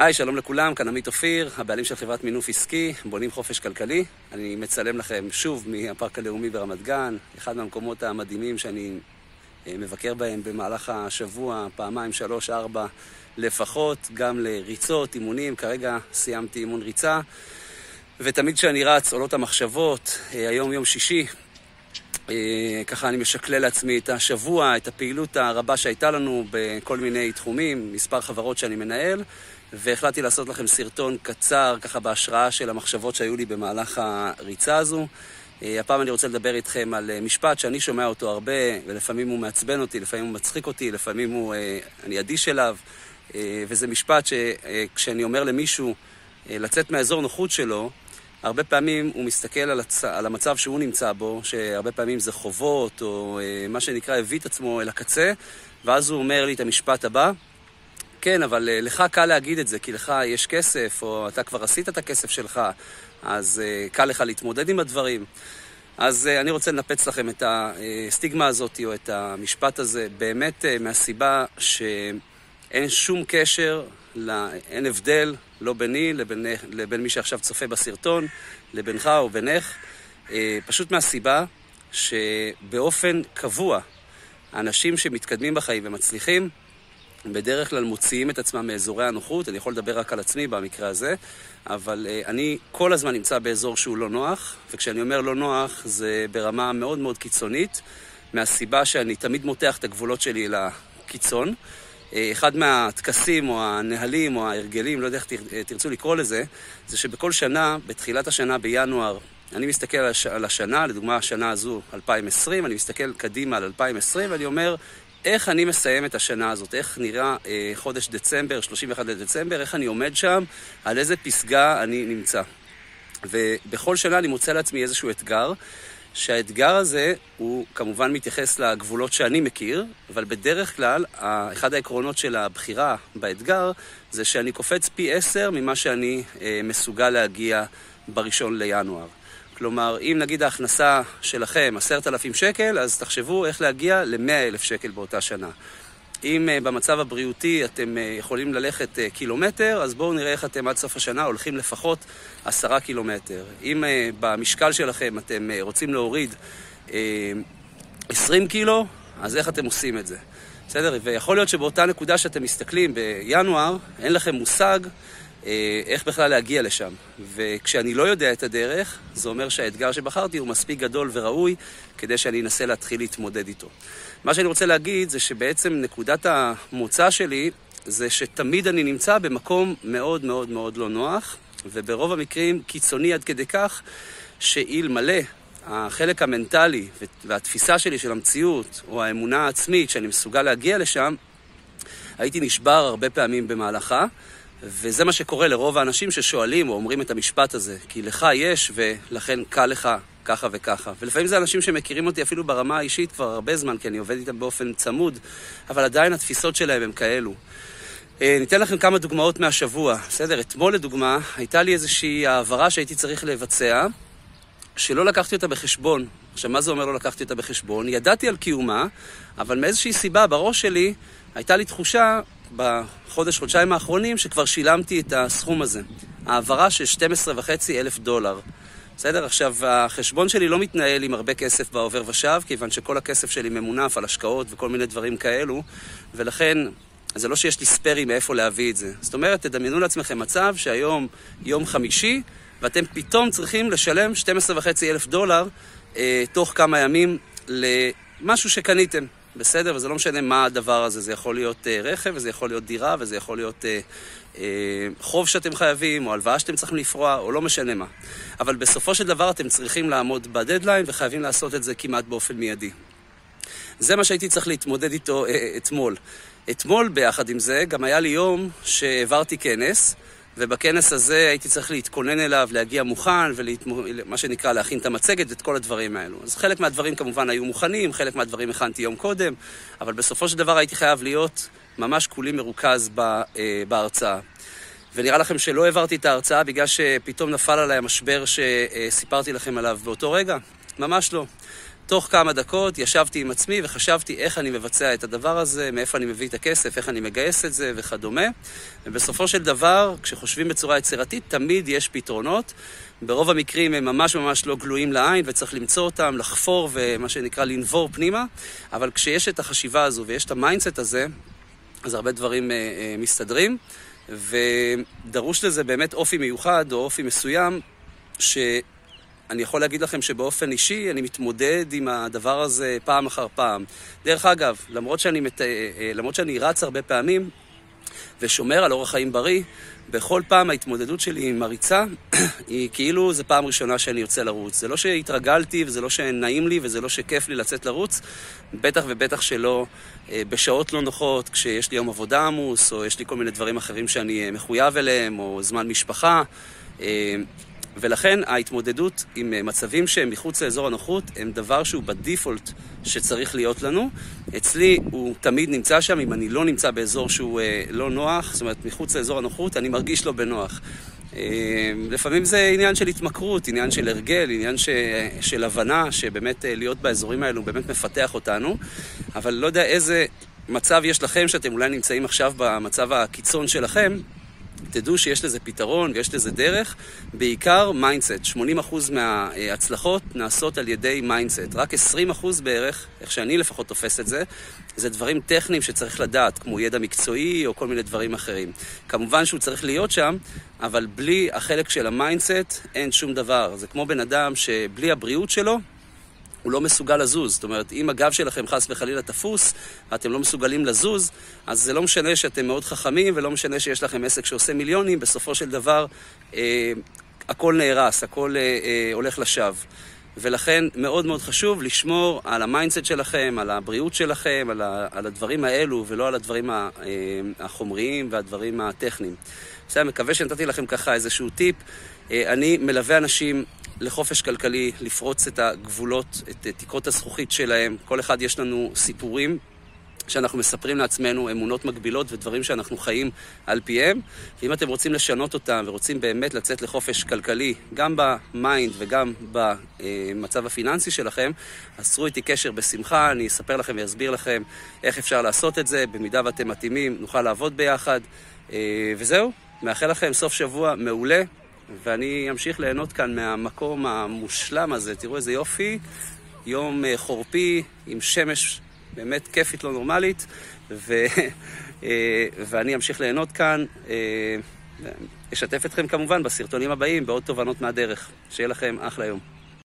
היי, שלום לכולם, כאן עמית אופיר, הבעלים של חברת מינוף עסקי, בונים חופש כלכלי. אני מצלם לכם שוב מהפארק הלאומי ברמת גן, אחד מהמקומות המדהימים שאני אה, מבקר בהם במהלך השבוע, פעמיים, שלוש, ארבע לפחות, גם לריצות, אימונים, כרגע סיימתי אימון ריצה. ותמיד כשאני רץ עולות המחשבות, אה, היום יום שישי, ככה אני משקלל לעצמי את השבוע, את הפעילות הרבה שהייתה לנו בכל מיני תחומים, מספר חברות שאני מנהל, והחלטתי לעשות לכם סרטון קצר, ככה בהשראה של המחשבות שהיו לי במהלך הריצה הזו. אה, הפעם אני רוצה לדבר איתכם על אה, משפט שאני שומע אותו הרבה, ולפעמים הוא מעצבן אותי, לפעמים הוא מצחיק אותי, לפעמים הוא, אני אדיש אליו, וזה משפט שכשאני אומר למישהו לצאת מהאזור נוחות שלו, הרבה פעמים הוא מסתכל על, הצ... על המצב שהוא נמצא בו, שהרבה פעמים זה חובות, או אה, מה שנקרא הביא את עצמו אל הקצה, ואז הוא אומר לי את המשפט הבא, כן, אבל אה, לך קל להגיד את זה, כי לך יש כסף, או אתה כבר עשית את הכסף שלך, אז אה, קל לך להתמודד עם הדברים. אז אה, אני רוצה לנפץ לכם את הסטיגמה הזאת, או את המשפט הזה, באמת אה, מהסיבה שאין שום קשר לה, אין הבדל, לא ביני לבין, לבין מי שעכשיו צופה בסרטון, לבינך או בינך, אה, פשוט מהסיבה שבאופן קבוע, האנשים שמתקדמים בחיים ומצליחים, בדרך כלל מוציאים את עצמם מאזורי הנוחות, אני יכול לדבר רק על עצמי במקרה הזה, אבל uh, אני כל הזמן נמצא באזור שהוא לא נוח, וכשאני אומר לא נוח זה ברמה מאוד מאוד קיצונית, מהסיבה שאני תמיד מותח את הגבולות שלי לקיצון. אחד מהטקסים או הנהלים או ההרגלים, לא יודע איך אה, תרצו לקרוא לזה, זה שבכל שנה, בתחילת השנה בינואר, אני מסתכל על השנה, לדוגמה השנה הזו, 2020, אני מסתכל קדימה על 2020 ואני אומר, איך אני מסיים את השנה הזאת, איך נראה אה, חודש דצמבר, 31 לדצמבר, איך אני עומד שם, על איזה פסגה אני נמצא. ובכל שנה אני מוצא לעצמי איזשהו אתגר. שהאתגר הזה הוא כמובן מתייחס לגבולות שאני מכיר, אבל בדרך כלל, אחד העקרונות של הבחירה באתגר זה שאני קופץ פי עשר ממה שאני אה, מסוגל להגיע בראשון לינואר. כלומר, אם נגיד ההכנסה שלכם עשרת אלפים שקל, אז תחשבו איך להגיע למאה אלף שקל באותה שנה. אם uh, במצב הבריאותי אתם uh, יכולים ללכת uh, קילומטר, אז בואו נראה איך אתם עד סוף השנה הולכים לפחות עשרה קילומטר. אם במשקל שלכם אתם רוצים להוריד uh, 20 קילו, אז איך אתם עושים את זה? בסדר? ויכול להיות שבאותה נקודה שאתם מסתכלים בינואר, אין לכם מושג אה, איך בכלל להגיע לשם. וכשאני לא יודע את הדרך, זה אומר שהאתגר שבחרתי הוא מספיק גדול וראוי כדי שאני אנסה להתחיל להתמודד איתו. מה שאני רוצה להגיד זה שבעצם נקודת המוצא שלי זה שתמיד אני נמצא במקום מאוד מאוד מאוד לא נוח, וברוב המקרים קיצוני עד כדי כך שאלמלא החלק המנטלי והתפיסה שלי של המציאות, או האמונה העצמית שאני מסוגל להגיע לשם, הייתי נשבר הרבה פעמים במהלכה. וזה מה שקורה לרוב האנשים ששואלים או אומרים את המשפט הזה, כי לך יש ולכן קל לך ככה וככה. ולפעמים זה אנשים שמכירים אותי אפילו ברמה האישית כבר הרבה זמן, כי אני עובד איתם באופן צמוד, אבל עדיין התפיסות שלהם הם כאלו. אה, ניתן לכם כמה דוגמאות מהשבוע. בסדר, אתמול לדוגמה, הייתה לי איזושהי העברה שהייתי צריך לבצע, שלא לקחתי אותה בחשבון. עכשיו, מה זה אומר לא לקחתי אותה בחשבון? ידעתי על קיומה, אבל מאיזושהי סיבה בראש שלי הייתה לי תחושה בחודש, חודשיים האחרונים, שכבר שילמתי את הסכום הזה. העברה של 12 וחצי אלף דולר. בסדר? עכשיו, החשבון שלי לא מתנהל עם הרבה כסף בעובר ושב, כיוון שכל הכסף שלי ממונף על השקעות וכל מיני דברים כאלו, ולכן זה לא שיש לי ספיירים מאיפה להביא את זה. זאת אומרת, תדמיינו לעצמכם מצב שהיום יום חמישי, ואתם פתאום צריכים לשלם 12 וחצי אלף דולר אה, תוך כמה ימים למשהו שקניתם. בסדר? וזה לא משנה מה הדבר הזה, זה יכול להיות uh, רכב, וזה יכול להיות דירה, וזה יכול להיות uh, uh, חוב שאתם חייבים, או הלוואה שאתם צריכים לפרוע, או לא משנה מה. אבל בסופו של דבר אתם צריכים לעמוד בדדליין, וחייבים לעשות את זה כמעט באופן מיידי. זה מה שהייתי צריך להתמודד איתו uh, אתמול. אתמול ביחד עם זה, גם היה לי יום שהעברתי כנס, ובכנס הזה הייתי צריך להתכונן אליו, להגיע מוכן, ומה שנקרא להכין את המצגת ואת כל הדברים האלו. אז חלק מהדברים כמובן היו מוכנים, חלק מהדברים הכנתי יום קודם, אבל בסופו של דבר הייתי חייב להיות ממש כולי מרוכז אה, בהרצאה. ונראה לכם שלא העברתי את ההרצאה בגלל שפתאום נפל עליי המשבר שסיפרתי לכם עליו באותו רגע? ממש לא. תוך כמה דקות ישבתי עם עצמי וחשבתי איך אני מבצע את הדבר הזה, מאיפה אני מביא את הכסף, איך אני מגייס את זה וכדומה. ובסופו של דבר, כשחושבים בצורה יצירתית, תמיד יש פתרונות. ברוב המקרים הם ממש ממש לא גלויים לעין וצריך למצוא אותם, לחפור ומה שנקרא לנבור פנימה, אבל כשיש את החשיבה הזו ויש את ה mindset הזה, אז הרבה דברים אה, אה, מסתדרים, ודרוש לזה באמת אופי מיוחד או אופי מסוים, שאני יכול להגיד לכם שבאופן אישי אני מתמודד עם הדבר הזה פעם אחר פעם. דרך אגב, למרות שאני, מת... אה, למרות שאני רץ הרבה פעמים ושומר על אורח חיים בריא, בכל פעם ההתמודדות שלי עם הריצה היא כאילו זו פעם ראשונה שאני יוצא לרוץ. זה לא שהתרגלתי וזה לא שנעים לי וזה לא שכיף לי לצאת לרוץ, בטח ובטח שלא אה, בשעות לא נוחות, כשיש לי יום עבודה עמוס, או יש לי כל מיני דברים אחרים שאני אה, מחויב אליהם, או זמן משפחה. אה, ולכן ההתמודדות עם מצבים שהם מחוץ לאזור הנוחות הם דבר שהוא בדיפולט שצריך להיות לנו. אצלי הוא תמיד נמצא שם, אם אני לא נמצא באזור שהוא אה, לא נוח, זאת אומרת מחוץ לאזור הנוחות, אני מרגיש לא בנוח. אה, לפעמים זה עניין של התמכרות, עניין של הרגל, עניין ש, של הבנה שבאמת אה, להיות באזורים האלו באמת מפתח אותנו, אבל לא יודע איזה מצב יש לכם שאתם אולי נמצאים עכשיו במצב הקיצון שלכם. תדעו שיש לזה פתרון ויש לזה דרך, בעיקר mindset. 80% מההצלחות נעשות על ידי mindset. רק 20% בערך, איך שאני לפחות תופס את זה, זה דברים טכניים שצריך לדעת, כמו ידע מקצועי או כל מיני דברים אחרים. כמובן שהוא צריך להיות שם, אבל בלי החלק של ה mindset אין שום דבר. זה כמו בן אדם שבלי הבריאות שלו, הוא לא מסוגל לזוז. זאת אומרת, אם הגב שלכם חס וחלילה תפוס, ואתם לא מסוגלים לזוז, אז זה לא משנה שאתם מאוד חכמים, ולא משנה שיש לכם עסק שעושה מיליונים, בסופו של דבר אה, הכל נהרס, הכל אה, אה, הולך לשווא. ולכן מאוד מאוד חשוב לשמור על ה mindset שלכם, על הבריאות שלכם, על, ה, על הדברים האלו, ולא על הדברים אה, החומריים והדברים הטכניים. בסדר, מקווה שנתתי לכם ככה איזשהו טיפ. אה, אני מלווה אנשים לחופש כלכלי, לפרוץ את הגבולות, את תקרות הזכוכית שלהם. כל אחד יש לנו סיפורים שאנחנו מספרים לעצמנו, אמונות מגבילות ודברים שאנחנו חיים על פיהם. ואם אתם רוצים לשנות אותם ורוצים באמת לצאת לחופש כלכלי, גם ב mind וגם במצב הפיננסי שלכם, אז צרו איתי קשר בשמחה, אני אספר לכם ואסביר לכם איך אפשר לעשות את זה. במידה ואתם מתאימים, נוכל לעבוד ביחד. אה, וזהו, מאחל לכם סוף שבוע מעולה. ואני אמשיך ליהנות כאן מהמקום המושלם הזה. תראו איזה יופי, יום אה, חורפי עם שמש באמת כיפית לא נורמלית, ו... אה, ואני אמשיך ליהנות כאן. אה, אשתף אתכם כמובן בסרטונים הבאים בעוד תובנות מהדרך. שיהיה לכם אחלה יום.